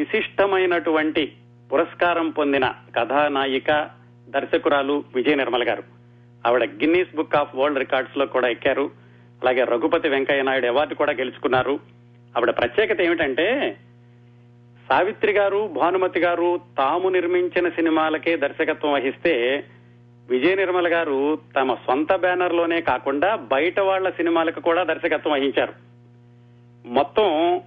విశిష్టమైనటువంటి పురస్కారం పొందిన కథానాయిక దర్శకురాలు విజయ నిర్మల గారు. ఆవిడ గిన్నీస్ బుక్ ఆఫ్ వరల్డ్ రికార్డ్స్లో కూడా ఎక్కారు. అలాగే రఘుపతి వెంకయ్య నాయుడు అవార్డు కూడా గెలుచుకున్నారు. ఆవిడ ప్రత్యేకత ఏమిటంటే సావిత్రి గారు భానుమతి గారు తాము నిర్మించిన సినిమాలకే దర్శకత్వం వహిస్తే విజయ నిర్మల గారు తమ సొంత బ్యానర్లోనే కాకుండా బయట వాళ్ళ సినిమాలకు కూడా దర్శకత్వం వహించారు. మొత్తం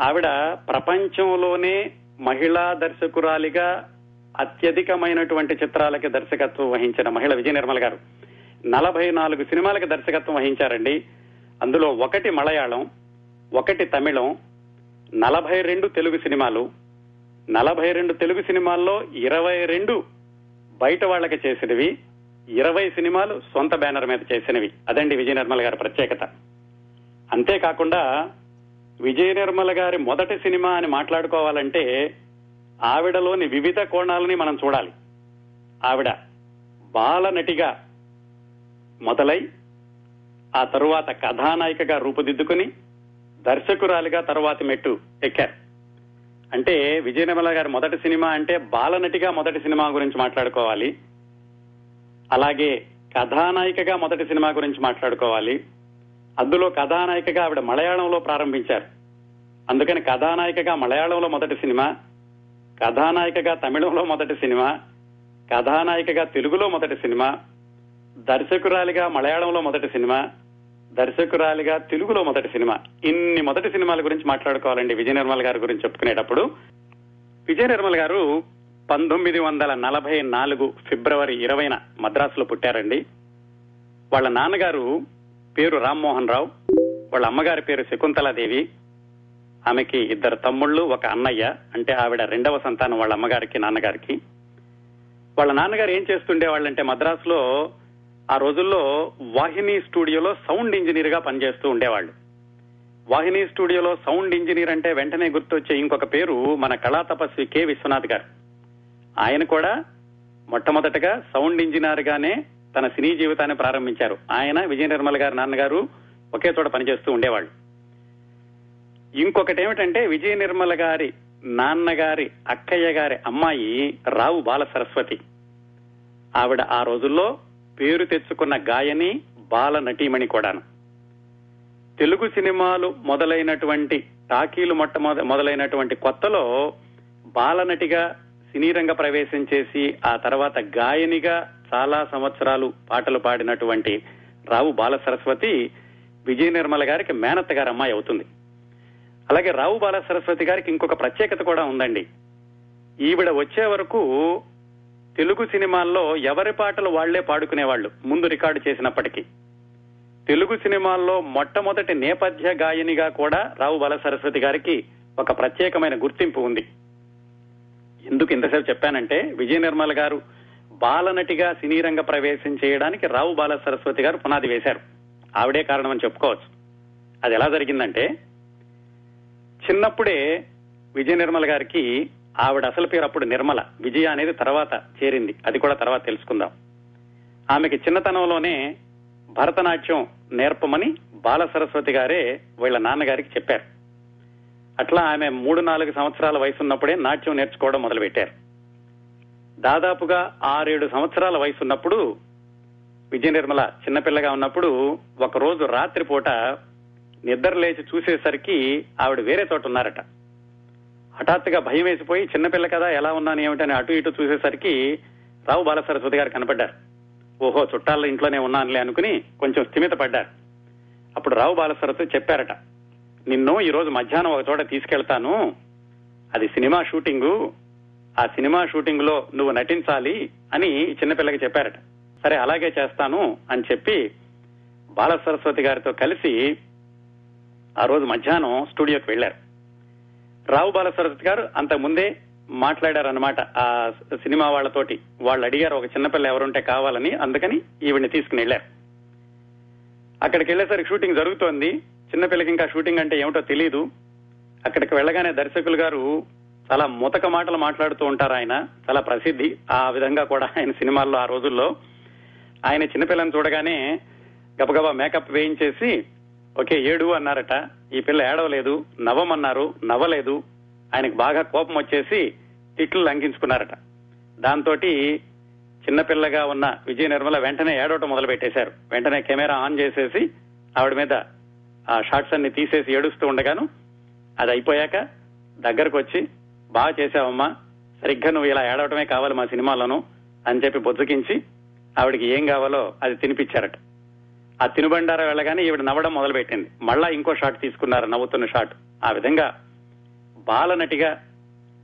ఆవిడ ప్రపంచంలోనే మహిళా దర్శకురాలిగా అత్యధికమైనటువంటి చిత్రాలకి దర్శకత్వం వహించిన మహిళ విజయ నిర్మల గారు. నలభై నాలుగు సినిమాలకు దర్శకత్వం వహించారండి. అందులో ఒకటి మలయాళం ఒకటి తమిళం నలభై రెండు తెలుగు సినిమాలు నలభై రెండు తెలుగు సినిమాల్లో ఇరవై రెండు బయట వాళ్ళకి చేసినవి ఇరవై సినిమాలు సొంత బ్యానర్ మీద చేసినవి. అదండి విజయ నిర్మల గారి ప్రత్యేకత. అంతేకాకుండా విజయ నిర్మల గారి మొదటి సినిమా అని మాట్లాడుకోవాలంటే ఆవిడలోని వివిధ కోణాలని మనం చూడాలి. ఆవిడ బాల నటిగా మొదలై ఆ తరువాత కథానాయికగా రూపుదిద్దుకుని దర్శకురాలిగా తరువాతి మెట్టు ఎక్కారు. అంటే విజయ నిర్మల గారి మొదటి సినిమా అంటే బాలనటిగా మొదటి సినిమా గురించి మాట్లాడుకోవాలి. అలాగే కథానాయికగా మొదటి సినిమా గురించి మాట్లాడుకోవాలి. అందులో కథానాయికగా ఆవిడ మలయాళంలో ప్రారంభించారు. అందుకని కథానాయికగా మలయాళంలో మొదటి సినిమా కథానాయికగా తమిళంలో మొదటి సినిమా కథానాయికగా తెలుగులో మొదటి సినిమా దర్శకురాలిగా మలయాళంలో మొదటి సినిమా దర్శకురాలిగా తెలుగులో మొదటి సినిమా. ఇన్ని మొదటి సినిమాల గురించి మాట్లాడుకోవాలండి విజయ నిర్మల్ గారి గురించి చెప్పుకునేటప్పుడు. విజయ నిర్మల్ గారు పంతొమ్మిది వందల నలభై నాలుగు ఫిబ్రవరి ఇరవైన మద్రాసులో పుట్టారండి. వాళ్ళ నాన్నగారు పేరు రామ్మోహన్ రావు. వాళ్ళ అమ్మగారి పేరు శకుంతలాదేవి. ఆమెకి ఇద్దరు తమ్ముళ్ళు ఒక అన్నయ్య అంటే ఆవిడ రెండవ సంతానం వాళ్ళ అమ్మగారికి నాన్నగారికి. వాళ్ళ నాన్నగారు ఏం చేస్తుండేవాళ్ళంటే మద్రాసులో ఆ రోజుల్లో వాహిని స్టూడియోలో సౌండ్ ఇంజనీర్గా పనిచేస్తూ ఉండేవాళ్ళు. వాహిని స్టూడియోలో సౌండ్ ఇంజనీర్ అంటే వెంటనే గుర్తొచ్చే ఇంకొక పేరు మన కళా తపస్వి కె విశ్వనాథ్ గారు. ఆయన కూడా మొట్టమొదటగా సౌండ్ ఇంజనీర్ గానే తన సినీ జీవితాన్ని ప్రారంభించారు. ఆయన విజయ నిర్మల గారి నాన్నగారు ఒకే చోట పనిచేస్తూ ఉండేవాళ్ళు. ఇంకొకటి ఏమిటంటే విజయ నిర్మల గారి నాన్నగారి అక్కయ్య గారి అమ్మాయి రావు బాల సరస్వతి. ఆవిడ ఆ రోజుల్లో పేరు తెచ్చుకున్న గాయని బాల నటీమణి కూడాను. తెలుగు సినిమాలు మొదలైనటువంటి టాకీలు మొట్టమొద మొదలైనటువంటి కొత్తలో బాలనటిగా సినీ రంగ ప్రవేశం చేసి ఆ తర్వాత గాయనిగా చాలా సంవత్సరాలు పాటలు పాడినటువంటి రావు బాల సరస్వతి విజయ నిర్మల గారికి మేనత్త గారి అమ్మాయి అవుతుంది. అలాగే రావు బాల సరస్వతి గారికి ఇంకొక ప్రత్యేకత కూడా ఉందండి. ఈవిడ వచ్చే వరకు తెలుగు సినిమాల్లో ఎవరి పాటలు వాళ్ళే పాడుకునేవాళ్ళు ముందు రికార్డు చేసినప్పటికీ. తెలుగు సినిమాల్లో మొట్టమొదటి నేపథ్య గాయనిగా కూడా రావు బాల సరస్వతి గారికి ఒక ప్రత్యేకమైన గుర్తింపు ఉంది. ఎందుకు ఇంతసేపు చెప్పానంటే విజయ నిర్మల గారు బాలనటిగా సినీ రంగ ప్రవేశం చేయడానికి రావు బాల సరస్వతి గారు పునాది వేశారు. ఆవిడే కారణమని చెప్పుకోవచ్చు. అది ఎలా జరిగిందంటే చిన్నప్పుడే విజయ నిర్మల గారికి ఆవిడ అసలు పేరు అప్పుడు నిర్మల విజయ అనేది తర్వాత చేరింది. అది కూడా తర్వాత తెలుసుకుందాం. ఆమెకి చిన్నతనంలోనే భరతనాట్యం నేర్పమని బాల సరస్వతి గారే వీళ్ళ నాన్నగారికి చెప్పారు. అట్లా ఆమె మూడు నాలుగు సంవత్సరాల వయసు ఉన్నప్పుడే నాట్యం నేర్చుకోవడం మొదలుపెట్టారు. దాదాపుగా ఆరేడు సంవత్సరాల వయసు ఉన్నప్పుడు విజయ నిర్మల చిన్నపిల్లగా ఉన్నప్పుడు ఒకరోజు రాత్రిపూట నిద్ర లేచి చూసేసరికి ఆవిడ వేరే చోట ఉన్నారట హఠాత్తుగా భయం వేసిపోయి చిన్నపిల్ల కదా ఎలా ఉన్నాను ఏమిటని అటు ఇటు చూసేసరికి రావు బాల సరస్వతి గారు కనపడ్డారు. ఓహో చుట్టాల ఇంట్లోనే ఉన్నానులే అనుకుని కొంచెం స్థిమిత పడ్డారు. అప్పుడు రావు బాల సరస్వతి చెప్పారట నిన్ను ఈరోజు మధ్యాహ్నం ఒక చోట తీసుకెళ్తాను. అది సినిమా షూటింగు. ఆ సినిమా షూటింగ్లో నువ్వు నటించాలి అని చిన్నపిల్లకి చెప్పారట. సరే అలాగే చేస్తాను అని చెప్పి బాల సరస్వతి గారితో కలిసి ఆ రోజు మధ్యాహ్నం స్టూడియోకి వెళ్ళారు రావు బాల సరస్వతి గారు అంతకు ముందే మాట్లాడారనమాట ఆ సినిమా వాళ్ళతోటి. వాళ్ళు అడిగారు ఒక చిన్నపిల్ల ఎవరుంటే కావాలని అందుకని ఈవిడ్ని తీసుకుని వెళ్ళారు అక్కడికి వెళ్ళేసరికి షూటింగ్ జరుగుతోంది. చిన్నపిల్లకి ఇంకా షూటింగ్ అంటే ఏమిటో తెలియదు అక్కడికి వెళ్ళగానే దర్శకులు గారు చాలా ముతక మాటలు మాట్లాడుతూ ఉంటారు ఆయన. చాలా ప్రసిద్ధి. ఆ విధంగా కూడా ఆయన సినిమాల్లో ఆ రోజుల్లో ఆయన చిన్నపిల్లని చూడగానే గబగబా మేకప్ వేయించేసి ఓకే ఏడు అన్నారట. ఈ పిల్ల ఏడవలేదు నవ్వమన్నారు నవ్వలేదు. ఆయనకు బాగా కోపం వచ్చేసి తిట్లు లంఘించుకున్నారట. దాంతో చిన్నపిల్లగా ఉన్న విజయ నిర్మల వెంటనే ఏడవటం మొదలు పెట్టేశారు వెంటనే కెమెరా ఆన్ చేసేసి ఆవిడ మీద ఆ షార్ట్స్ అన్ని తీసేసి ఏడుస్తూ ఉండగాను అది అయిపోయాక దగ్గరకు వచ్చి బాగా చేసావమ్మా సరిగ్గా నువ్వు ఇలా ఏడవటమే కావాలి మా సినిమాలోనూ అని చెప్పి బొద్దుకించి ఆవిడకి ఏం కావాలో అది తినిపించారట ఆ తినుబండార వెళ్ళగానే ఈవిడ నవ్వడం మొదలుపెట్టింది. మళ్ళా ఇంకో షాట్ తీసుకున్నారు నవ్వుతున్న షాట్. ఆ విధంగా బాలనటిగా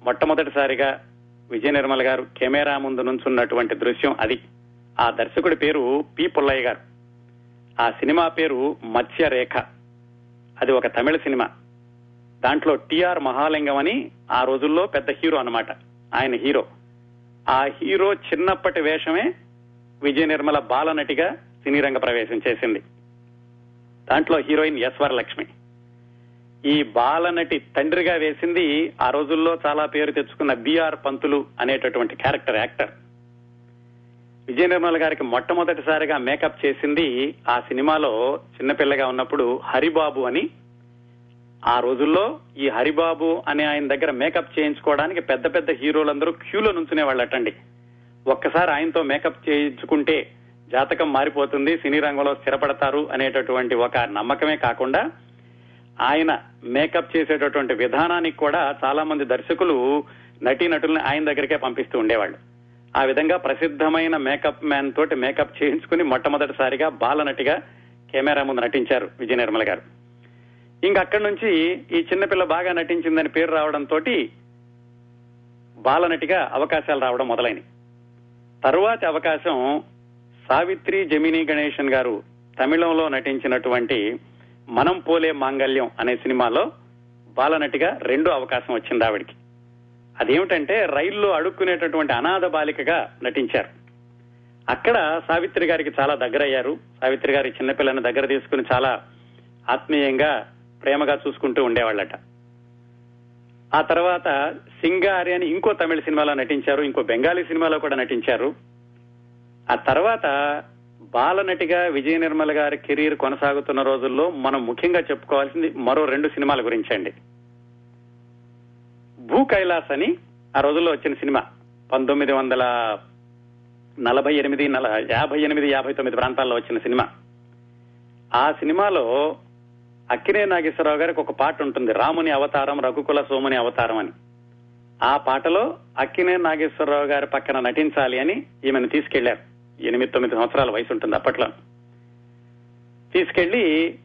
మొట్టమొదటిసారిగా విజయ నిర్మల్ గారు కెమెరా ముందు నుంచున్నటువంటి దృశ్యం అది. ఆ దర్శకుడి పేరు పి పుల్లయ్య గారు. ఆ సినిమా పేరు మత్స్యరేఖ. అది ఒక తమిళ సినిమా. దాంట్లో టిఆర్ మహాలింగం అని ఆ రోజుల్లో పెద్ద హీరో అన్నమాట. ఆయన హీరో. ఆ హీరో చిన్నప్పటి వేషమే విజయ నిర్మల బాలనటిగా సినీ రంగ ప్రవేశం చేసింది. దాంట్లో హీరోయిన్ ఎస్వర లక్ష్మి. ఈ బాలనటి తండ్రిగా వేసింది ఆ రోజుల్లో చాలా పేరు తెచ్చుకున్న బిఆర్ పంతులు అనేటటువంటి క్యారెక్టర్ యాక్టర్. విజయ నిర్మల గారికి మొట్టమొదటిసారిగా మేకప్ చేసింది ఆ సినిమాలో చిన్నపిల్లగా ఉన్నప్పుడు హరిబాబు అని ఆ రోజుల్లో ఈ హరిబాబు అనే ఆయన దగ్గర మేకప్ చేయించుకోవడానికి పెద్ద పెద్ద హీరోలందరూ క్యూలో నుంచునే వాళ్ళటండి. ఒక్కసారి ఆయనతో మేకప్ చేయించుకుంటే జాతకం మారిపోతుంది సినీ రంగంలో స్థిరపడతారు అనేటటువంటి ఒక నమ్మకమే కాకుండా ఆయన మేకప్ చేసేటటువంటి విధానానికి కూడా చాలా మంది దర్శకులు నటీనటుల్ని ఆయన దగ్గరికే పంపిస్తూ ఉండేవాళ్ళు. ఆ విధంగా ప్రసిద్ధమైన మేకప్ మ్యాన్ తోటి మేకప్ చేయించుకుని మొట్టమొదటిసారిగా బాలనటిగా కెమెరా ముందు నటించారు విజయ నిర్మల గారు. ఇంకా అక్కడి నుంచి ఈ చిన్నపిల్ల బాగా నటించిందని పేరు రావడంతో బాలనటిగా అవకాశాలు రావడం మొదలైనవి తరువాతి అవకాశం సావిత్రి జమినీ గణేశన్ గారు తమిళంలో నటించినటువంటి మనం పోలే మాంగళ్యం అనే సినిమాలో బాలనటిగా రెండో అవకాశం వచ్చింది ఆవిడికి. అదేమిటంటే రైల్లో అడుక్కునేటటువంటి అనాథ బాలికగా నటించారు. అక్కడ సావిత్రి గారికి చాలా దగ్గరయ్యారు. సావిత్రి గారి చిన్నపిల్లని దగ్గర తీసుకుని చాలా ఆత్మీయంగా ప్రేమగా చూసుకుంటూ ఉండేవాళ్ళట. ఆ తర్వాత సింగారి అని ఇంకో తమిళ సినిమాలో నటించారు ఇంకో బెంగాలీ సినిమాలో కూడా నటించారు. ఆ తర్వాత బాలనటిగా విజయ నిర్మల్ గారి కెరీర్ కొనసాగుతున్న రోజుల్లో మనం ముఖ్యంగా చెప్పుకోవాల్సింది మరో రెండు సినిమాల గురించండి భూ కైలాస్ అని ఆ రోజుల్లో వచ్చిన సినిమా. పంతొమ్మిది వందల నలభై ఎనిమిది నల యాభై ఎనిమిది యాభై తొమ్మిది ప్రాంతాల్లో వచ్చిన సినిమా. ఆ సినిమాలో అక్కినే నాగేశ్వరరావు గారికి ఒక పాట ఉంటుంది రాముని అవతారం రఘుకుల సోముని అవతారం అని. ఆ పాటలో అక్కినే నాగేశ్వరరావు గారి పక్కన నటించాలి అని ఈమెను తీసుకెళ్ళారు. ఎనిమిది తొమ్మిది సంవత్సరాల వయసు ఉంటుంది అప్పట్లో. తీసుకెళ్ళి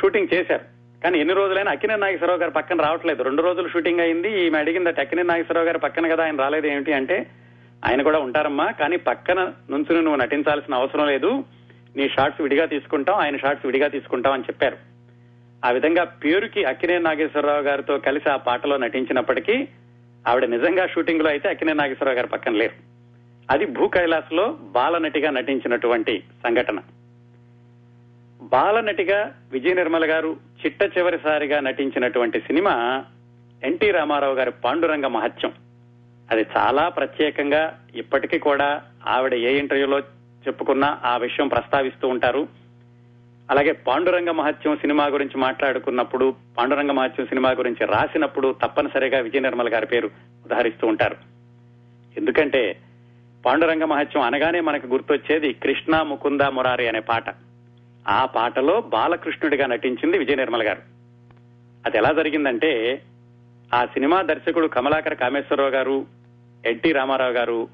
షూటింగ్ చేశారు. కానీ ఎన్ని రోజులైనా అక్కినే నాగేశ్వరరావు గారి పక్కన రావట్లేదు. రెండు రోజులు షూటింగ్ అయింది ఈమె అడిగిందట అక్కినే నాగేశ్వరరావు గారి పక్కన కదా ఆయన రాలేదు ఏమిటి అంటే ఆయన కూడా ఉంటారమ్మా కానీ పక్కన నుంచుని నువ్వు నటించాల్సిన అవసరం లేదు. నీ షార్ట్స్ విడిగా తీసుకుంటాం ఆయన షార్ట్స్ విడిగా తీసుకుంటాం అని చెప్పారు. ఆ విధంగా పేరుకి అక్కినే నాగేశ్వరరావు గారితో కలిసి ఆ పాటలో నటించినప్పటికీ ఆవిడ నిజంగా షూటింగ్లో అయితే అక్కినే నాగేశ్వరరావు గారి పక్కన లేరు. అది భూ కైలాస్లో బాలనటిగా నటించినటువంటి సంఘటన. బాలనటిగా విజయ నిర్మల గారు చిట్ట చివరిసారిగా నటించినటువంటి సినిమా ఎన్టీ రామారావు గారి పాండురంగ మహత్యం. అది చాలా ప్రత్యేకంగా ఇప్పటికీ కూడా ఆవిడ ఏ ఇంటర్వ్యూలో చెప్పుకున్నా ఆ విషయం ప్రస్తావిస్తూ ఉంటారు. అలాగే పాండురంగ మహత్యం సినిమా గురించి మాట్లాడుకున్నప్పుడు పాండురంగ మహత్యం సినిమా గురించి రాసినప్పుడు తప్పనిసరిగా విజయ నిర్మల గారి పేరు ఉదహరిస్తూ ఉంటారు. ఎందుకంటే పాండురంగ మహత్యం అనగానే మనకు గుర్తొచ్చేది కృష్ణ ముకుంద మురారి అనే పాట. ఆ పాటలో బాలకృష్ణుడిగా నటించింది విజయ నిర్మల గారు. అది ఎలా జరిగిందంటే ఆ సినిమా దర్శకుడు కమలాకర కామేశ్వరరావు గారు ఎన్టీ రామారావు గారు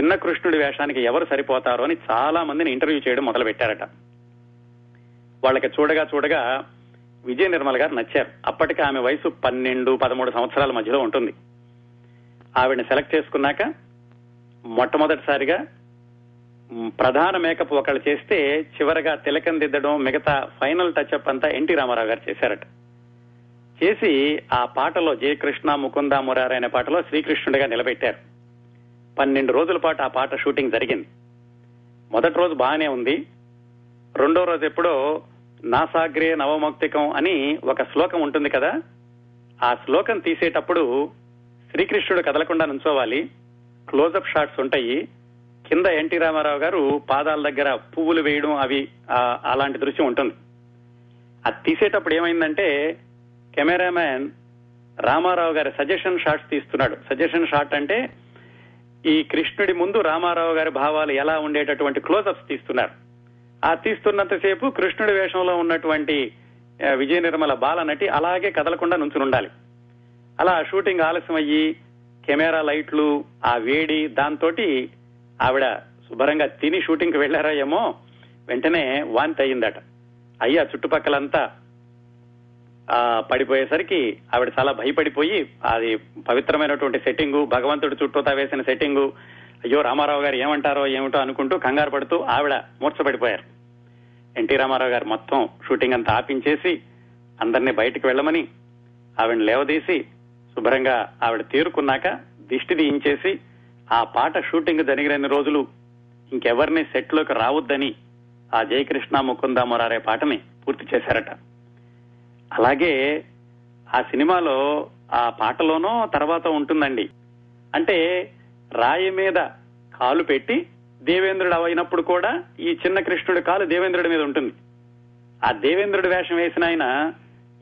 చిన్న కృష్ణుడి వేషానికి ఎవరు సరిపోతారో అని చాలా మందిని ఇంటర్వ్యూ చేయడం మొదలు పెట్టారట వాళ్ళకి చూడగా చూడగా విజయ నిర్మల్ గారు నచ్చారు. అప్పటికి ఆమె వయసు పన్నెండు పదమూడు సంవత్సరాల మధ్యలో ఉంటుంది. ఆవిడని సెలెక్ట్ చేసుకున్నాక మొట్టమొదటిసారిగా ప్రధాన మేకప్ ఒకళ్ళు చేస్తే చివరగా తిలకం దిద్దడం మిగతా ఫైనల్ టచ్అప్ అంతా ఎన్టీ రామారావు గారు చేశారట. చేసి ఆ పాటలో జయకృష్ణ ముకుంద మురారి అనే పాటలో శ్రీకృష్ణుడిగా నిలబెట్టారు. పన్నెండు రోజుల పాటు ఆ పాట షూటింగ్ జరిగింది. మొదటి రోజు బాగానే ఉంది. రెండో రోజు ఎప్పుడో నాసాగ్రే నవమౌక్తికం అని ఒక శ్లోకం ఉంటుంది కదా? ఆ శ్లోకం తీసేటప్పుడు శ్రీకృష్ణుడు కదలకుండా నుంచోవాలి. క్లోజప్ షాట్స్ ఉంటాయి. కింద ఎన్టీ రామారావు గారు పాదాల దగ్గర పువ్వులు వేయడం అవి అలాంటి దృశ్యం ఉంటుంది. అది తీసేటప్పుడు ఏమైందంటే కెమెరామ్యాన్ రామారావు గారి సజెషన్ షాట్స్ తీస్తున్నాడు. సజెషన్ షాట్ అంటే ఈ కృష్ణుడి ముందు రామారావు గారి భావాలు ఎలా ఉండేటటువంటి క్లోజప్స్ తీస్తున్నారు. ఆ తీస్తున్నంతసేపు కృష్ణుడి వేషంలో ఉన్నటువంటి విజయ నిర్మల బాల నటి అలాగే కదలకుండా నుంచుని ఉండాలి అలా షూటింగ్ ఆలస్యం అయ్యి కెమెరా లైట్లు ఆ వేడి దాంతో ఆవిడ శుభ్రంగా తిని షూటింగ్కి వెళ్ళారా ఏమో వెంటనే వాంతి అయ్యిందట. అయ్యా చుట్టుపక్కలంతా ఆ పడిపోయేసరికి ఆవిడ చాలా భయపడిపోయి అది పవిత్రమైనటువంటి సెట్టింగు భగవంతుడి చుట్టూతా వేసిన సెట్టింగు అయ్యో రామారావు గారు ఏమంటారో ఏమిటో అనుకుంటూ కంగారు పడుతూ ఆవిడ మూర్చపడిపోయారు ఎన్టీ రామారావు గారు మొత్తం షూటింగ్ అంతా ఆపించేసి అందరినీ బయటికి వెళ్ళమని ఆవిడని లేవదీసి శుభ్రంగా ఆవిడ తీరుకున్నాక దిష్టి తీయించేసి ఆ పాట షూటింగ్ జరిగిన రోజులు ఇంకెవరిని సెట్లోకి రావద్దని ఆ జయకృష్ణ ముకుంద మొరారే పాటని పూర్తి చేశారట. అలాగే ఆ సినిమాలో ఆ పాటలోనో తర్వాత ఉంటుందండి. అంటే రాయి మీద కాలు పెట్టి దేవేంద్రుడు అయినప్పుడు కూడా ఈ చిన్న కృష్ణుడి కాలు దేవేంద్రుడి మీద ఉంటుంది. ఆ దేవేంద్రుడి వేషం వేసిన ఆయన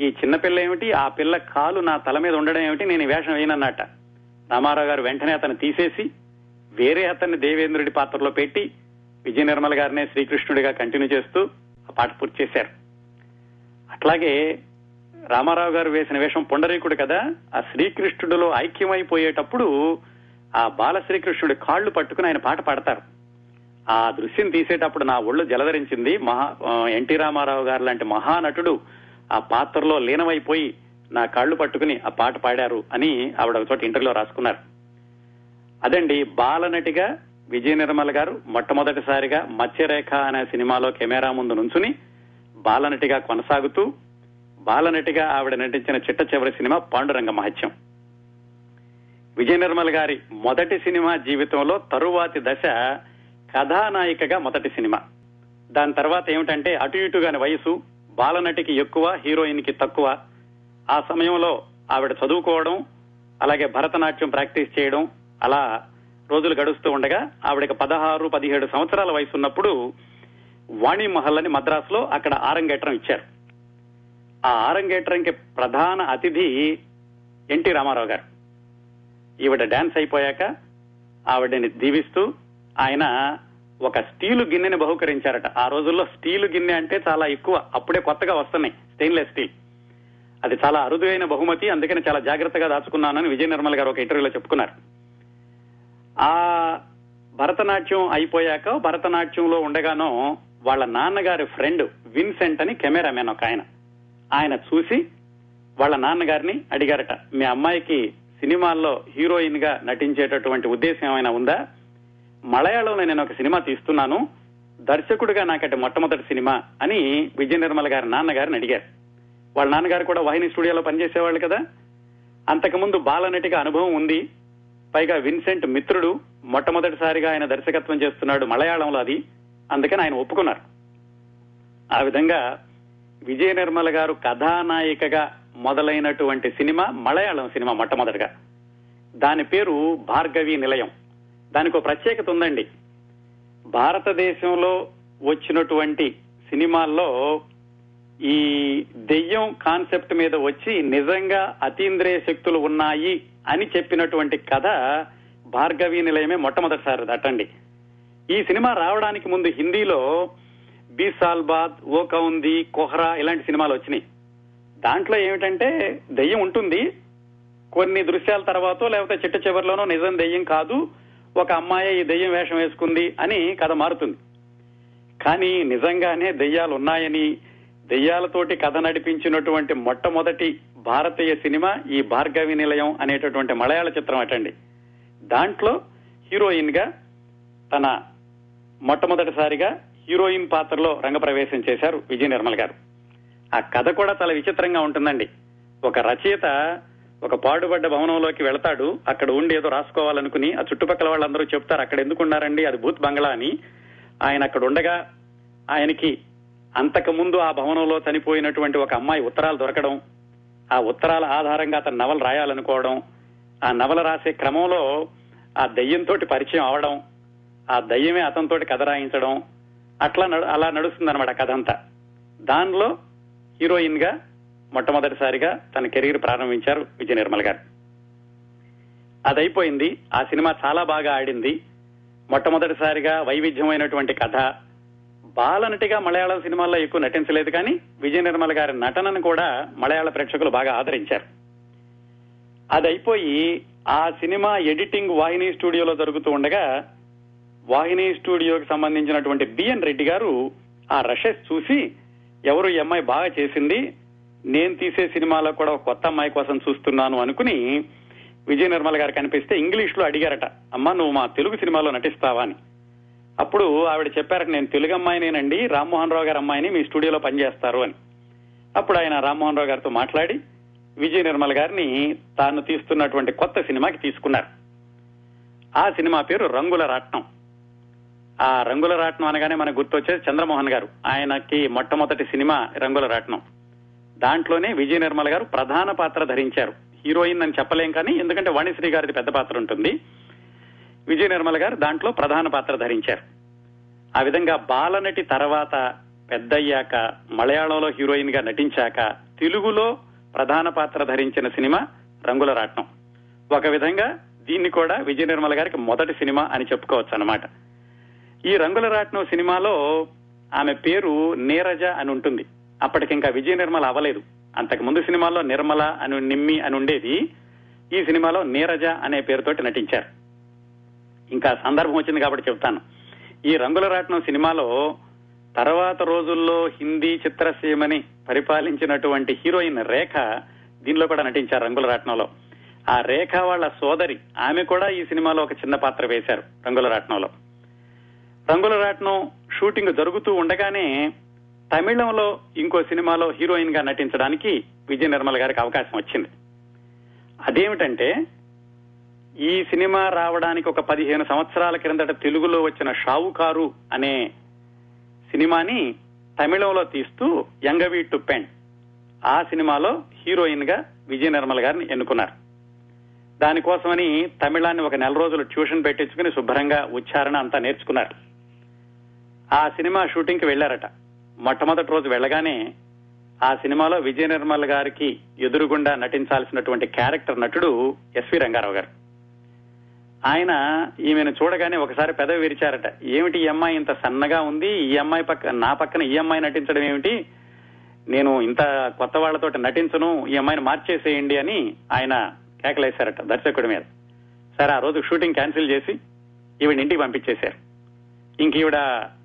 ఈ చిన్న పిల్ల ఏమిటి ఆ పిల్ల కాలు నా తల మీద ఉండడం ఏమిటి నేను వేషం వేయనన్నట రామారావు గారు వెంటనే అతను తీసేసి వేరే అతన్ని దేవేంద్రుడి పాత్రలో పెట్టి విజయ నిర్మల గారినే శ్రీకృష్ణుడిగా కంటిన్యూ చేస్తూ ఆ పాట పూర్తి చేశారు. అట్లాగే రామారావు గారు వేసిన వేషం పుండరీకుడు కదా ఆ శ్రీకృష్ణుడిలో ఐక్యమైపోయేటప్పుడు ఆ బాల శ్రీకృష్ణుడి కాళ్ళు పట్టుకుని ఆయన పాట పాడతారు. ఆ దృశ్యం తీసేటప్పుడు నా ఒళ్ళు జలధరించింది. మహా ఎన్టీ రామారావు గారు లాంటి మహానటుడు ఆ పాత్రలో లీనమైపోయి నా కాళ్ళు పట్టుకుని ఆ పాట పాడారు అని ఆవిడ ఒక చోట ఇంటర్వ్యూలో రాసుకున్నారు. అదండి బాలనటిగా విజయ నిర్మల్ గారు మొట్టమొదటిసారిగా మత్స్యరేఖ అనే సినిమాలో కెమెరా ముందు నుంచుని బాలనటిగా కొనసాగుతూ బాలనటిగా ఆవిడ నటించిన చిట్ట చివరి సినిమా పాండురంగ మహత్యం. విజయ నిర్మల్ గారి మొదటి సినిమా జీవితంలో తరువాతి దశ కథానాయికగా మొదటి సినిమా. దాని తర్వాత ఏమిటంటే అటు ఇటుగాని వయసు బాలనటికి ఎక్కువ హీరోయిన్కి తక్కువ. ఆ సమయంలో ఆవిడ చదువుకోవడం అలాగే భరతనాట్యం ప్రాక్టీస్ చేయడం అలా రోజులు గడుస్తూ ఉండగా ఆవిడకి పదహారు పదిహేడు సంవత్సరాల వయసు ఉన్నప్పుడు వాణి మహల్ అని మద్రాసులో అక్కడ ఆరంగేట్రం ఇచ్చారు. ఆ ఆరంగేట్రంకి ప్రధాన అతిథి ఎన్టీ రామారావు గారు. ఈవిడ డాన్స్ అయిపోయాక ఆవిడని దీవిస్తూ ఆయన ఒక స్టీలు గిన్నెని బహుకరించారట. ఆ రోజుల్లో స్టీలు గిన్నె అంటే చాలా ఎక్కువ. అప్పుడే కొత్తగా వస్తున్నాయి. Stainless steel. అది చాలా అరుదైన బహుమతి. అందుకని చాలా జాగ్రత్తగా దాచుకున్నానని విజయ నిర్మల్ గారు ఒక ఇంటర్వ్యూలో చెప్పుకున్నారు. ఆ భరతనాట్యం అయిపోయాక భరతనాట్యంలో ఉండగానో వాళ్ళ నాన్నగారి ఫ్రెండ్ విన్సెంట్ అని కెమెరామెన్ ఒక ఆయన. ఆయన చూసి వాళ్ళ నాన్నగారిని అడిగారట మీ అమ్మాయికి సినిమాల్లో హీరోయిన్గా నటించేటటువంటి ఉద్దేశం ఏమైనా ఉందా? మలయాళంలో నేను ఒక సినిమా తీస్తున్నాను. దర్శకుడిగా నాకటి మొట్టమొదటి సినిమా అని విజయ నిర్మల గారి నాన్నగారిని అడిగారు. వాళ్ళ నాన్నగారు కూడా వాహిని స్టూడియోలో పనిచేసేవాళ్ళు కదా. అంతకుముందు బాలనటిగా అనుభవం ఉంది. పైగా విన్సెంట్ మిత్రుడు మొట్టమొదటిసారిగా ఆయన దర్శకత్వం చేస్తున్నాడు మలయాళంలో అది. అందుకని ఆయన ఒప్పుకున్నారు. ఆ విధంగా విజయ నిర్మల గారు కథానాయికగా మొదలైనటువంటి సినిమా మలయాళం సినిమా మొట్టమొదటిగా. దాని పేరు భార్గవి నిలయం. దానికి ఒక ప్రత్యేకత ఉందండి. భారతదేశంలో వచ్చినటువంటి సినిమాల్లో ఈ దెయ్యం కాన్సెప్ట్ మీద వచ్చి నిజంగా అతీంద్రియ శక్తులు ఉన్నాయి అని చెప్పినటువంటి కథ భార్గవి నిలయమే మొట్టమొదటిసారి దట్టండి ఈ సినిమా రావడానికి ముందు హిందీలో బీసాల్బాద్ ఓ కౌంది కొహరా ఇలాంటి సినిమాలు వచ్చినాయి. దాంట్లో ఏమిటంటే దెయ్యం ఉంటుంది. కొన్ని దృశ్యాల తర్వాత లేకపోతే చిట్ట చివరిలోనో నిజం దెయ్యం కాదు. ఒక అమ్మాయి ఈ దెయ్యం వేషం వేసుకుంది అని కథ మారుతుంది. కానీ నిజంగానే దెయ్యాలు ఉన్నాయని దెయ్యాలతోటి కథ నడిపించినటువంటి మొట్టమొదటి భారతీయ సినిమా ఈ భార్గవి నిలయం అనేటటువంటి మలయాళ చిత్రం అటండి. దాంట్లో హీరోయిన్గా తన మొట్టమొదటిసారిగా హీరోయిన్ పాత్రలో రంగప్రవేశం చేశారు విజయ నిర్మల్ గారు. ఆ కథ కూడా చాలా విచిత్రంగా ఉంటుందండి. ఒక రచయిత ఒక పాడుబడ్డ భవనంలోకి వెళతాడు. అక్కడ ఉండి ఏదో రాసుకోవాలనుకుని ఆ చుట్టుపక్కల వాళ్ళందరూ చెప్తారు అక్కడ ఎందుకు ఉన్నారండి అది భూత్ బంగ్లా అని. ఆయన అక్కడ ఉండగా ఆయనకి అంతకు ముందు ఆ భవనంలో చనిపోయినటువంటి ఒక అమ్మాయి ఉత్తరాలు దొరకడం ఆ ఉత్తరాల ఆధారంగా అతను నవలు రాయాలనుకోవడం ఆ నవల రాసే క్రమంలో ఆ దయ్యంతో పరిచయం అవడం ఆ దయ్యమే అతనితోటి కథ రాయించడం అట్లా నడు- అలా నడుస్తుంది అనమాట కథ అంతా. దానిలో హీరోయిన్గా మొట్టమొదటిసారిగా తన కెరీర్ ప్రారంభించారు విజయ నిర్మల్ గారు. అదైపోయింది. ఆ సినిమా చాలా బాగా ఆడింది. మొట్టమొదటిసారిగా వైవిధ్యమైనటువంటి కథ. బాలనటిగా మలయాళం సినిమాల్లో ఎక్కువ నటించలేదు కానీ విజయ నిర్మల్ గారి నటనను కూడా మలయాళ ప్రేక్షకులు బాగా ఆదరించారు. అదైపోయి ఆ సినిమా ఎడిటింగ్ వాహిని స్టూడియోలో జరుగుతూ ఉండగా వాహిని స్టూడియోకి సంబంధించినటువంటి బిఎన్ రెడ్డి గారు ఆ రషెస్ చూసి ఎవరు ఈ అమ్మాయి బాగా చేసింది? నేను తీసే సినిమాలో కూడా ఒక కొత్త అమ్మాయి కోసం చూస్తున్నాను అనుకుని విజయ నిర్మల గారు కనిపిస్తే ఇంగ్లీష్లో అడిగారట అమ్మ నువ్వు మా తెలుగు సినిమాలో నటిస్తావా? అని. అప్పుడు ఆవిడ చెప్పారట నేను తెలుగు అమ్మాయినేనండి రామ్మోహన్ రావు గారి అమ్మాయిని మీ స్టూడియోలో పనిచేస్తారు అని. అప్పుడు ఆయన రామ్మోహన్ రావు గారితో మాట్లాడి విజయ నిర్మల్ గారిని తాను తీస్తున్నటువంటి కొత్త సినిమాకి తీసుకున్నారు. ఆ సినిమా పేరు రంగుల రాట్నం. ఆ రంగుల రాట్నం అనగానే మనకు గుర్తొచ్చేది చంద్రమోహన్ గారు. ఆయనకి మొట్టమొదటి సినిమా రంగుల రాట్నం. దాంట్లోనే విజయ నిర్మల గారు ప్రధాన పాత్ర ధరించారు. హీరోయిన్ అని చెప్పలేం కానీ ఎందుకంటే వాణిశ్రీ గారిది పెద్ద పాత్ర ఉంటుంది. విజయ నిర్మల గారు దాంట్లో ప్రధాన పాత్ర ధరించారు. ఆ విధంగా బాలనటి తర్వాత పెద్దయ్యాక మలయాళంలో హీరోయిన్గా నటించాక తెలుగులో ప్రధాన పాత్ర ధరించిన సినిమా రంగుల రాట్నం. ఒక విధంగా దీన్ని కూడా విజయ నిర్మల గారికి మొదటి సినిమా అని చెప్పుకోవచ్చు అన్నమాట ఈ రంగుల రాట్నం సినిమాలో ఆమె పేరు నీరజ అని ఉంటుంది. అప్పటికింకా విజయ నిర్మల అవ్వలేదు. అంతకు ముందు సినిమాలో నిర్మల అని నిమ్మి అని ఉండేది ఈ సినిమాలో నీరజ అనే పేరుతోటి నటించారు. ఇంకా సందర్భం వచ్చింది కాబట్టి చెప్తాను ఈ రంగుల రాట్నం సినిమాలో తర్వాత రోజుల్లో హిందీ చిత్రసీమని పరిపాలించినటువంటి హీరోయిన్ రేఖ దీనిలో కూడా నటించారు రంగుల రాట్నంలో. ఆ రేఖ వాళ్ళ సోదరి ఆమె కూడా ఈ సినిమాలో ఒక చిన్న పాత్ర వేశారు రంగుల రాట్నంలో. రంగుల రాట్నం షూటింగ్ జరుగుతూ ఉండగానే తమిళంలో ఇంకో సినిమాలో హీరోయిన్గా నటించడానికి విజయ నిర్మల గారికి అవకాశం వచ్చింది. అదేమిటంటే ఈ సినిమా రావడానికి ఒక పదిహేను సంవత్సరాల క్రిందట తెలుగులో వచ్చిన షావుకారు అనే సినిమాని తమిళంలో తీస్తూ యంగవీ టు పెన్ ఆ సినిమాలో హీరోయిన్గా విజయ నిర్మల్ గారిని ఎన్నుకున్నారు. దానికోసమని తమిళాన్ని ఒక నెల రోజులు ట్యూషన్ పెట్టించుకుని శుభ్రంగా ఉచ్చారణ అంతా నేర్చుకున్నారు. ఆ సినిమా షూటింగ్కి వెళ్ళారట మొట్టమొదటి రోజు వెళ్ళగానే ఆ సినిమాలో విజయ నిర్మల్ గారికి ఎదురుగుండా నటించాల్సినటువంటి క్యారెక్టర్ నటుడు ఎస్వి రంగారావు గారు. ఆయన ఈమెను చూడగానే ఒకసారి పెదవి విరిచారట. ఏమిటి ఈ అమ్మాయి ఇంత సన్నగా ఉంది? ఈ అమ్మాయి పక్క నా పక్కన ఈ అమ్మాయి నటించడం ఏమిటి? నేను ఇంత కొత్త వాళ్ళతో నటించను ఈ అమ్మాయిని మార్చేసేయండి అని ఆయన కేకలేశారట దర్శకుడి మీద. సరే ఆ రోజు షూటింగ్ క్యాన్సిల్ చేసి ఈవిడ ఇంటికి పంపించేశారు. ఇంక ఈవిడ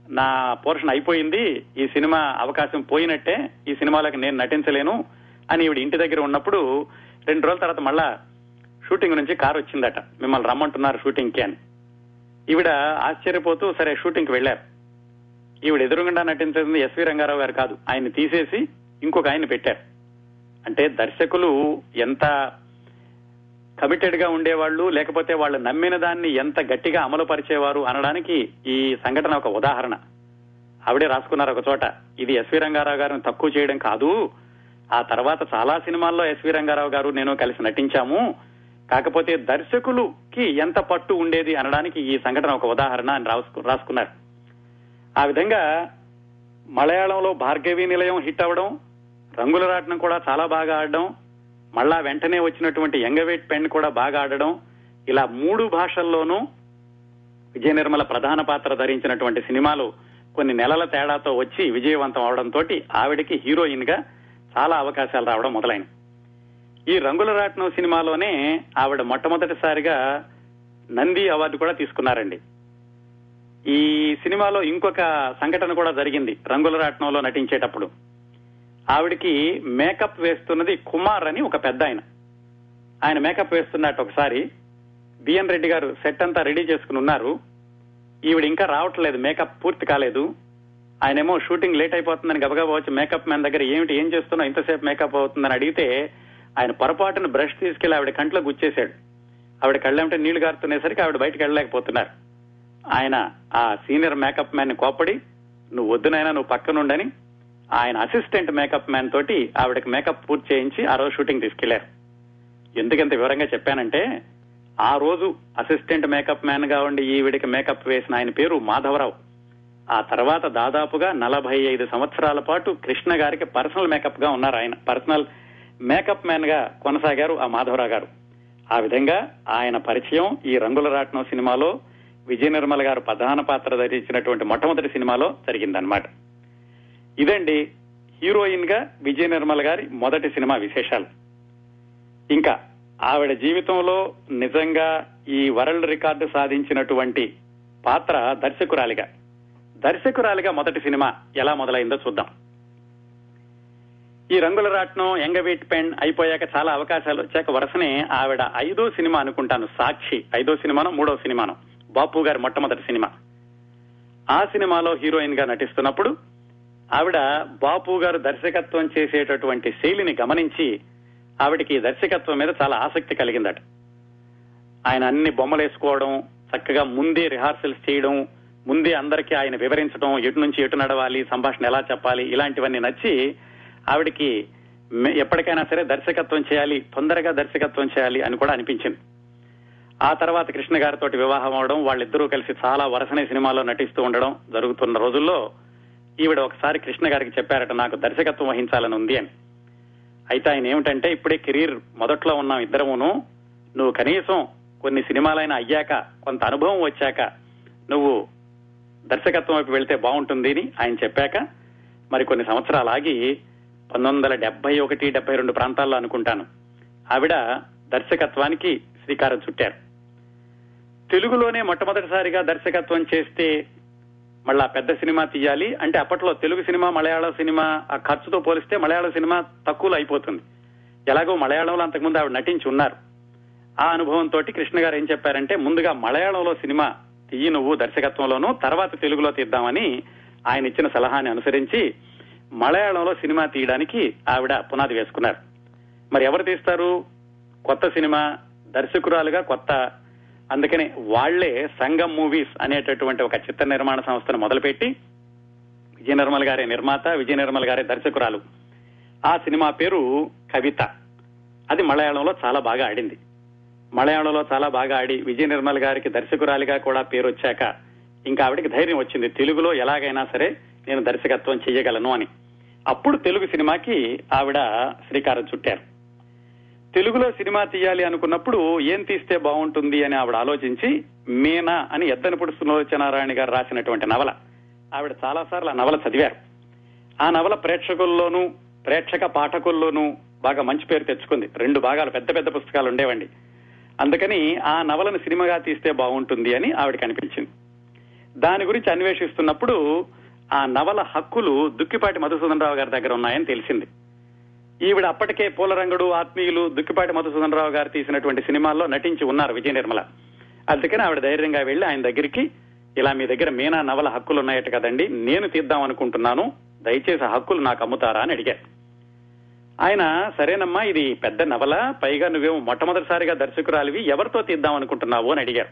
నా పోర్షన్ అయిపోయింది ఈ సినిమా అవకాశం పోయినట్టే ఈ సినిమాలకు నేను నటించలేను అని ఈవిడ ఇంటి దగ్గర ఉన్నప్పుడు రెండు రోజుల తర్వాత మళ్ళా షూటింగ్ నుంచి కారు వచ్చిందట. మిమ్మల్ని రమ్మంటున్నారు షూటింగ్కి అని. ఈవిడ ఆశ్చర్యపోతూ సరే షూటింగ్కి వెళ్ళారు ఈవిడ ఎదురుగుండా నటించింది ఎస్వి రంగారావు గారు కాదు. ఆయన్ని తీసేసి ఇంకొక ఆయన్ని పెట్టారు. అంటే దర్శకులు ఎంత కమిటెడ్గా ఉండేవాళ్ళు లేకపోతే వాళ్ళు నమ్మిన దాన్ని ఎంత గట్టిగా అమలు పరిచేవారు అనడానికి ఈ సంఘటన ఒక ఉదాహరణ. ఆవిడే రాసుకున్నారు ఒక చోట ఇది ఎస్వి రంగారావు గారిని తక్కువ చేయడం కాదు ఆ తర్వాత చాలా సినిమాల్లో ఎస్వి రంగారావు గారు నేను కలిసి నటించాము కాకపోతే దర్శకులుకి ఎంత పట్టు ఉండేది అనడానికి ఈ సంఘటన ఒక ఉదాహరణ అని రాసుకు రాసుకున్నారు. ఆ విధంగా మలయాళంలో భార్గవి నిలయం హిట్ అవ్వడం రంగుల రాట్నం కూడా చాలా బాగా ఆడడం మళ్ళా వెంటనే వచ్చినటువంటి యంగవేట్ పెన్ కూడా బాగా ఆడడం ఇలా మూడు భాషల్లోనూ విజయ నిర్మల ప్రధాన పాత్ర ధరించినటువంటి సినిమాలు కొన్ని నెలల తేడాతో వచ్చి విజయవంతం అవడంతో ఆవిడకి హీరోయిన్గా చాలా అవకాశాలు రావడం మొదలైనవి. ఈ రంగుల రాట్నం సినిమాలోనే ఆవిడ మొట్టమొదటిసారిగా నంది అవార్డు కూడా తీసుకున్నారండి. ఈ సినిమాలో ఇంకొక సంఘటన కూడా జరిగింది రంగుల రాట్నంలో నటించేటప్పుడు. ఆవిడికి మేకప్ వేస్తున్నది కుమార్ అని ఒక పెద్ద ఆయన. ఆయన మేకప్ వేస్తున్నట్టు ఒకసారి బిఎన్ రెడ్డి గారు సెట్ అంతా రెడీ చేసుకుని ఉన్నారు. ఈవిడ ఇంకా రావట్లేదు మేకప్ పూర్తి కాలేదు. ఆయనేమో షూటింగ్ లేట్ అయిపోతుందని గబగబా వచ్చి మేకప్ మ్యాన్ దగ్గర ఏమిటి ఏం చేస్తున్నావు ఇంతసేపు మేకప్ అవుతుందని అడిగితే ఆయన పొరపాటున బ్రష్ తీసుకెళ్ళి ఆవిడ కంట్లో గుచ్చేశాడు. ఆవిడ కళ్ళేమిటే నీళ్ళు గారుతునేసరికి ఆవిడ బయటకు వెళ్ళలేకపోతున్నారు. ఆయన ఆ సీనియర్ మేకప్ మ్యాన్ని కోపడి నువ్వు వద్దునైనా నువ్వు పక్కనుండని ఆయన అసిస్టెంట్ మేకప్ మ్యాన్ తోటి ఆవిడకి మేకప్ పూర్తి చేయించి ఆ రోజు షూటింగ్ తీసుకెళ్ళారు. ఎందుకంత వివరంగా చెప్పానంటే ఆ రోజు అసిస్టెంట్ మేకప్ మ్యాన్గా ఉండి ఈవిడికి మేకప్ వేసిన ఆయన పేరు మాధవరావు. ఆ తర్వాత దాదాపుగా నలభై ఐదు సంవత్సరాల పాటు కృష్ణ గారికి పర్సనల్ మేకప్గా ఉన్నారు ఆయన. పర్సనల్ మేకప్ మ్యాన్గా కొనసాగారు ఆ మాధవరావు గారు. ఆ విధంగా ఆయన పరిచయం ఈ రంగుల రాట్నం సినిమాలో విజయ నిర్మల గారు ప్రధాన పాత్ర ధరించినటువంటి మొట్టమొదటి సినిమాలో జరిగిందనమాట ఇదండి హీరోయిన్గా విజయ నిర్మల్ గారి మొదటి సినిమా విశేషాలు. ఇంకా ఆవిడ జీవితంలో నిజంగా ఈ వరల్డ్ రికార్డు సాధించినటువంటి పాత్ర దర్శకురాలిగా. దర్శకురాలిగా మొదటి సినిమా ఎలా మొదలైందో చూద్దాం. ఈ రంగుల రాట్నం ఎంగవీట్ పెన్ అయిపోయాక చాలా అవకాశాలు వచ్చాక వరుసనే ఆవిడ ఐదో సినిమా అనుకుంటాను సాక్షి. ఐదో సినిమానో మూడో సినిమానో. బాపు గారి మొట్టమొదటి సినిమా. ఆ సినిమాలో హీరోయిన్గా నటిస్తున్నప్పుడు ఆవిడ బాపు గారు దర్శకత్వం చేసేటటువంటి శైలిని గమనించి ఆవిడకి దర్శకత్వం మీద చాలా ఆసక్తి కలిగిందట. ఆయన అన్ని బొమ్మలు వేసుకోవడం చక్కగా ముందే రిహార్సల్స్ చేయడం ముందే అందరికీ ఆయన వివరించడం ఎటు నుంచి ఎటు నడవాలి సంభాషణ ఎలా చెప్పాలి ఇలాంటివన్నీ నచ్చి ఆవిడకి ఎప్పటికైనా సరే దర్శకత్వం చేయాలి తొందరగా దర్శకత్వం చేయాలి అని కూడా అనిపించింది. ఆ తర్వాత కృష్ణ గారితో వివాహం అవడం వాళ్ళిద్దరూ కలిసి చాలా వరుసనే సినిమాలో నటిస్తూ ఉండడం జరుగుతున్న రోజుల్లో ఈవిడ ఒకసారి కృష్ణ గారికి చెప్పారట నాకు దర్శకత్వం వహించాలని ఉంది అని. అయితే ఆయన ఏమిటంటే ఇప్పుడే కెరీర్ మొదట్లో ఉన్నాం ఇద్దరమును. నువ్వు కనీసం కొన్ని సినిమాలైనా అయ్యాక కొంత అనుభవం వచ్చాక నువ్వు దర్శకత్వం వైపు వెళ్తే బాగుంటుంది అని ఆయన చెప్పాక మరి కొన్ని సంవత్సరాలు ఆగి పంతొమ్మిది వందల డెబ్బై ఒకటి డెబ్బై రెండు ప్రాంతాల్లో అనుకుంటాను. ఆవిడ దర్శకత్వానికి శ్రీకారం చుట్టారు. తెలుగులోనే మొట్టమొదటిసారిగా దర్శకత్వం చేస్తే మళ్ళా పెద్ద సినిమా తీయాలి. అంటే అప్పట్లో తెలుగు సినిమా మలయాళ సినిమా ఆ ఖర్చుతో పోలిస్తే మలయాళ సినిమా తక్కువలో అయిపోతుంది. ఎలాగో మలయాళంలో అంతకుముందు ఆవిడ నటించి ఉన్నారు. ఆ అనుభవంతో కృష్ణ గారు ఏం చెప్పారంటే ముందుగా మలయాళంలో సినిమా తీయి నువ్వు దర్శకత్వంలోనూ తర్వాత తెలుగులో తీద్దామని ఆయన ఇచ్చిన సలహాని అనుసరించి మలయాళంలో సినిమా తీయడానికి ఆవిడ పునాది వేసుకున్నారు. మరి ఎవరు తీస్తారు? కొత్త సినిమా దర్శకురాలుగా కొత్త అందుకని వాళ్ళే సంగం మూవీస్ అనేటటువంటి ఒక చిత్ర నిర్మాణ సంస్థను మొదలుపెట్టి విజయ నిర్మల్ గారి నిర్మాత విజయ నిర్మల్ గారి దర్శకురాలు. ఆ సినిమా పేరు కవిత. అది మలయాళంలో చాలా బాగా ఆడింది. మలయాళంలో చాలా బాగా ఆడి విజయ నిర్మల్ గారికి దర్శకురాలిగా కూడా పేరు వచ్చాక ఇంకా ఆవిడకి ధైర్యం వచ్చింది. తెలుగులో ఎలాగైనా సరే నేను దర్శకత్వం చేయగలను అని. అప్పుడు తెలుగు సినిమాకి ఆవిడ శ్రీకారం చుట్టారు. తెలుగులో సినిమా తీయాలి అనుకున్నప్పుడు ఏం తీస్తే బాగుంటుంది అని ఆవిడ ఆలోచించి మీనా అని ఎద్దనపుడు సులోచనారాయణ గారు రాసినటువంటి నవల. ఆవిడ చాలా సార్లు ఆ నవల చదివారు. ఆ నవల ప్రేక్షకుల్లోనూ ప్రేక్షక పాఠకుల్లోనూ బాగా మంచి పేరు తెచ్చుకుంది. రెండు భాగాలు పెద్ద పెద్ద పుస్తకాలు ఉండేవండి. అందుకని ఆ నవలను సినిమాగా తీస్తే బాగుంటుంది అని ఆవిడకి అనిపించింది. దాని గురించి అన్వేషిస్తున్నప్పుడు ఆ నవల హక్కులు దుక్కిపాటి మధుసూదన్ రావు గారి దగ్గర ఉన్నాయని తెలిసింది. ఈవిడ అప్పటికే పూలరంగుడు ఆత్మీయులు దుక్కిపాటి మధుసూదన్ రావు గారు తీసినటువంటి సినిమాల్లో నటించి ఉన్నారు విజయ నిర్మల. అందుకని ఆవిడ ధైర్యంగా వెళ్ళి ఆయన దగ్గరికి ఇలా మీ దగ్గర మీనా నవల హక్కులు ఉన్నాయట కదండి నేను తీద్దాం అనుకుంటున్నాను దయచేసి హక్కులు నాకు అమ్ముతారా అని అడిగారు. ఆయన సరేనమ్మా ఇది పెద్ద నవల పైగా నువ్వేమో మొట్టమొదటిసారిగా దర్శకురాలివి ఎవరితో తీద్దాం అనుకుంటున్నావు అని అడిగారు.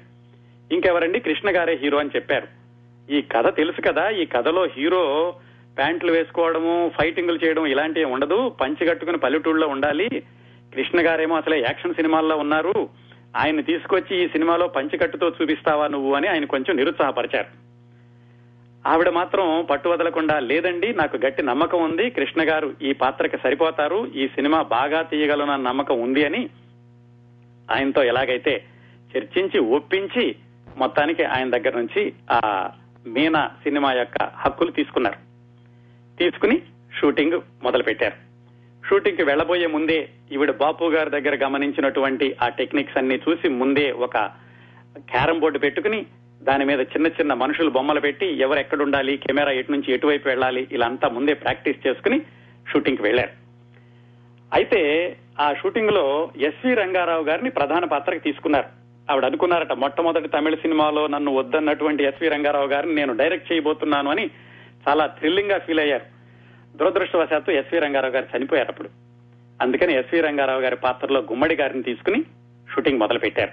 ఇంకెవరండి? కృష్ణ గారే హీరో అని చెప్పారు. ఈ కథ తెలుసు కదా ఈ కథలో హీరో ప్యాంట్లు వేసుకోవడము ఫైటింగ్లు చేయడం ఇలాంటివి ఉండదు. పంచి కట్టుకుని పల్లెటూళ్ళలో ఉండాలి. కృష్ణ గారేమో అసలే యాక్షన్ సినిమాల్లో ఉన్నారు. ఆయన తీసుకొచ్చి ఈ సినిమాలో పంచికట్టుతో చూపిస్తావా నువ్వు అని ఆయన కొంచెం నిరుత్సాహపరిచారు. ఆవిడ మాత్రం పట్టు వదలకుండా లేదండి నాకు గట్టి నమ్మకం ఉంది. కృష్ణ గారు ఈ పాత్రకి సరిపోతారు. ఈ సినిమా బాగా తీయగలన నమ్మకం ఉంది అని ఆయనతో ఎలాగైతే చర్చించి ఒప్పించి మొత్తానికి ఆయన దగ్గర నుంచి ఆ మీనా సినిమా యొక్క హక్కులు తీసుకున్నారు. తీసుకుని షూటింగ్ మొదలుపెట్టారు. షూటింగ్కి వెళ్ళబోయే ముందే ఈవిడ బాపు గారి దగ్గర గమనించినటువంటి ఆ టెక్నిక్స్ అన్ని చూసి ముందే ఒక క్యారం బోర్డు పెట్టుకుని దాని మీద చిన్న చిన్న మనుషులు బొమ్మలు పెట్టి ఎవరు కెమెరా ఎటు నుంచి ఎటువైపు వెళ్ళాలి ఇలా అంతా ముందే ప్రాక్టీస్ చేసుకుని షూటింగ్కి వెళ్ళారు అయితే ఆ షూటింగ్లో ఎస్వి రంగారావు గారిని ప్రధాన పాత్రకి తీసుకున్నారు. ఆవిడ అనుకున్నారట మొట్టమొదటి తమిళ సినిమాలో నన్ను వద్దన్నటువంటి ఎస్వి రంగారావు గారిని నేను డైరెక్ట్ చేయబోతున్నాను అని చాలా థ్రిల్లింగ్గా ఫీల్ అయ్యారు. దురదృష్టవశాత్తు ఎస్వి రంగారావు గారు చనిపోయారు అప్పుడు. అందుకని ఎస్వి రంగారావు గారి పాత్రలో గుమ్మడి గారిని తీసుకుని షూటింగ్ మొదలు పెట్టారు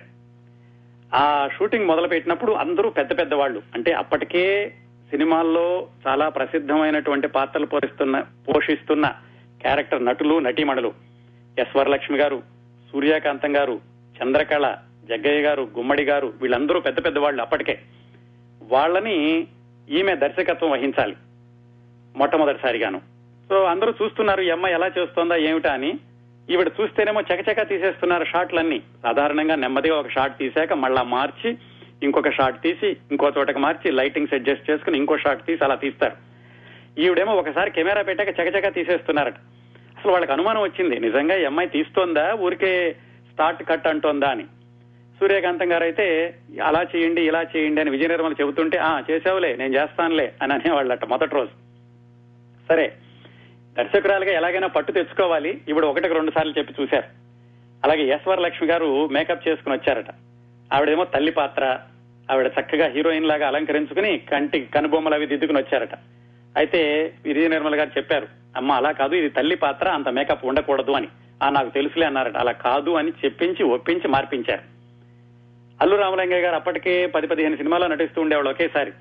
ఆ షూటింగ్ మొదలు పెట్టినప్పుడు అందరూ పెద్ద పెద్ద వాళ్ళు అంటే అప్పటికే సినిమాల్లో చాలా ప్రసిద్ధమైనటువంటి పాత్రలు పోషిస్తున్న పోషిస్తున్న క్యారెక్టర్ నటులు నటీమణులు. ఎస్ వరలక్ష్మి గారు సూర్యకాంతం గారు చంద్రకళ జగ్గయ్య గారు గుమ్మడి గారు వీళ్ళందరూ పెద్ద పెద్ద వాళ్ళు అప్పటికే. వాళ్ళని ఈమె దర్శకత్వం వహించాలి. మొట్టమొదటిసారిగాను. సో అందరూ చూస్తున్నారు ఈ అమ్మాయి ఎలా చేస్తోందా ఏమిటా అని. ఈవిడ చూస్తేనేమో చకచక తీసేస్తున్నారు షాట్లన్నీ. సాధారణంగా నెమ్మదిగా ఒక షాట్ తీసాక మళ్ళా మార్చి ఇంకొక షాట్ తీసి ఇంకో చోటకి మార్చి లైటింగ్స్ అడ్జస్ట్ చేసుకుని ఇంకో షాట్ తీసి అలా తీస్తారు. ఈవిడేమో ఒకసారి కెమెరా పెట్టాక చకచక తీసేస్తున్నారట. అసలు వాళ్ళకి అనుమానం వచ్చింది నిజంగా ఈ అమ్మాయి తీస్తోందా ఊరికే స్టార్ట్ కట్ అంటోందా అని. సూర్యకాంతం గారు అయితే అలా చేయండి ఇలా చేయండి అని విజయ నిర్మల చెబుతుంటే ఆ చేసావులే నేను చేస్తానులే అని అనేవాళ్ళట మొదటి రోజు. సరే దర్శకురాలుగా ఎలాగైనా పట్టు తెచ్చుకోవాలి. ఇప్పుడు ఒకటికి రెండు సార్లు చెప్పి చూశారు. అలాగే యశ్వర లక్ష్మి గారు మేకప్ చేసుకుని వచ్చారట. ఆవిడేమో తల్లి పాత్ర ఆవిడ చక్కగా హీరోయిన్ లాగా అలంకరించుకుని కంటికి కనుబొమ్మలు అవి దిద్దుకుని వచ్చారట. అయితే విజయ నిర్మల గారు చెప్పారు అమ్మ అలా కాదు ఇది తల్లి పాత్ర అంత మేకప్ ఉండకూడదు అని. ఆ నాకు తెలుసులే అన్నారట. అలా కాదు అని చెప్పించి ఒప్పించి మార్పించారు. అల్లు రామలింగయ్య గారు అప్పటికే పది పదిహేను సినిమాల్లో నటిస్తూ ఉండేవాళ్ళు ఒకేసారి.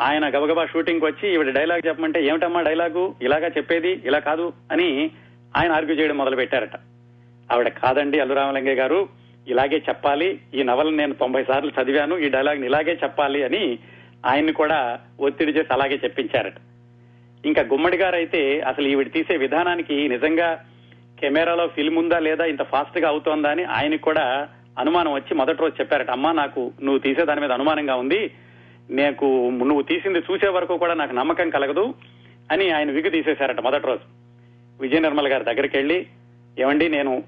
ఆయన గబగబా షూటింగ్ వచ్చి ఈవిడ డైలాగ్ చెప్పమంటే ఏమిటమ్మా డైలాగు? ఇలాగా చెప్పేది? ఇలా కాదు? అని ఆయన ఆర్గ్యూ చేయడం మొదలు పెట్టారట ఆవిడ కాదండి అల్లు రామలింగయ్య గారు ఇలాగే చెప్పాలి. ఈ నవలను నేను తొంభై సార్లు చదివాను. ఈ డైలాగ్ని ఇలాగే చెప్పాలి అని ఆయన్ని కూడా ఒత్తిడి చేసి అలాగే చెప్పించారట. ఇంకా గుమ్మడి గారు అయితే అసలు ఈవిడ తీసే విధానానికి నిజంగా కెమెరాలో ఫిల్మ్ ఉందా లేదా ఇంత ఫాస్ట్గా అవుతోందా అని ఆయనకు కూడా అనుమానం వచ్చి మొదటి రోజు చెప్పారట. అమ్మా నాకు నువ్వు తీసే దాని మీద అనుమానంగా ఉంది. నీకు నువ్వు తీసింది చూసే వరకు కూడా నాకు నమ్మకం కలగదు అని ఆయన విగు తీసేశారట మొదటి రోజు. విజయ నిర్మల గారి దగ్గరికి వెళ్ళి ఏమండి నేను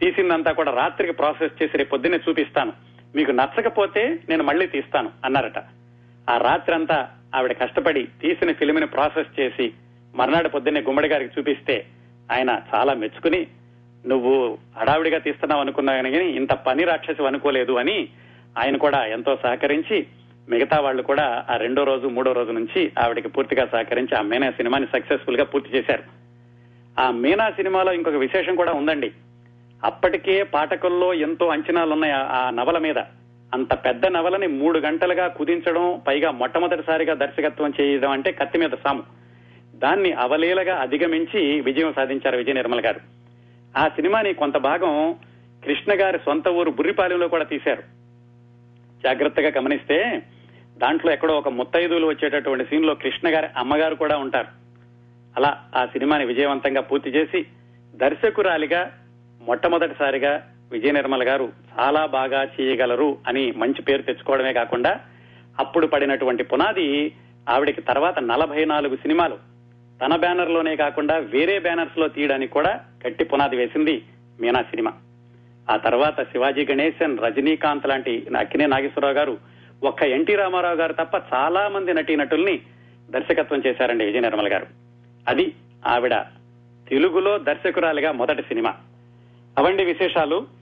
తీసిందంతా కూడా రాత్రికి ప్రాసెస్ చేసి రేపు పొద్దున్నే చూపిస్తాను. మీకు నచ్చకపోతే నేను మళ్ళీ తీస్తాను అన్నారట. ఆ రాత్రి అంతా ఆవిడ కష్టపడి తీసిన ఫిలింని ప్రాసెస్ చేసి మర్నాడు పొద్దున్నే గుమ్మడి గారికి చూపిస్తే ఆయన చాలా మెచ్చుకుని నువ్వు హడావిడిగా తీస్తున్నావు అనుకున్నా కానీ ఇంత పని రాక్షసి అనుకోలేదు అని ఆయన కూడా ఎంతో సహకరించి మిగతా వాళ్ళు కూడా ఆ రెండో రోజు మూడో రోజు నుంచి ఆవిడకి పూర్తిగా సహకరించి ఆ మీనా సినిమాని సక్సెస్ఫుల్గా పూర్తి చేశారు. ఆ మీనా సినిమాలో ఇంకొక విశేషం కూడా ఉందండి. అప్పటికే పాఠకుల్లో ఎంతో అంచనాలు ఉన్నాయి ఆ- ఆ నవల మీద. అంత పెద్ద నవలని మూడు గంటలుగా కుదించడం పైగా మొట్టమొదటిసారిగా దర్శకత్వం చేయడం అంటే కత్తి మీద సాము. దాన్ని అవలీలగా అధిగమించి విజయం సాధించారు విజయ నిర్మల్ గారు. ఆ సినిమాని కొంత భాగం కృష్ణ గారి సొంత ఊరు బుర్రిపాలెంలో కూడా తీశారు. జాగ్రత్తగా గమనిస్తే దాంట్లో ఎక్కడో ఒక ముత్తైదులు వచ్చేటటువంటి సీన్లో కృష్ణ గారి అమ్మగారు కూడా ఉంటారు. అలా ఆ సినిమాని విజయవంతంగా పూర్తి చేసి దర్శకురాలిగా మొట్టమొదటిసారిగా విజయ నిర్మల గారు చాలా బాగా చేయగలరు అని మంచి పేరు తెచ్చుకోవడమే కాకుండా అప్పుడు పడినటువంటి పునాది ఆవిడకి తర్వాత నలభై నాలుగు సినిమాలు. తన బ్యానర్లోనే కాకుండా వేరే బ్యానర్స్లో తీయడానికి కూడా గట్టి పునాది వేసింది మీనా సినిమా. ఆ తర్వాత శివాజీ గణేశన్ రజనీకాంత్ లాంటి అక్కినే నాగేశ్వరరావు గారు ఒక్క ఎన్టీ రామారావు గారు తప్ప చాలా మంది నటీనటుల్ని దర్శకత్వం చేశారండి విజయ నిర్మల గారు. అది ఆవిడ తెలుగులో దర్శకురాలిగా మొదటి సినిమా. అవండి విశేషాలు?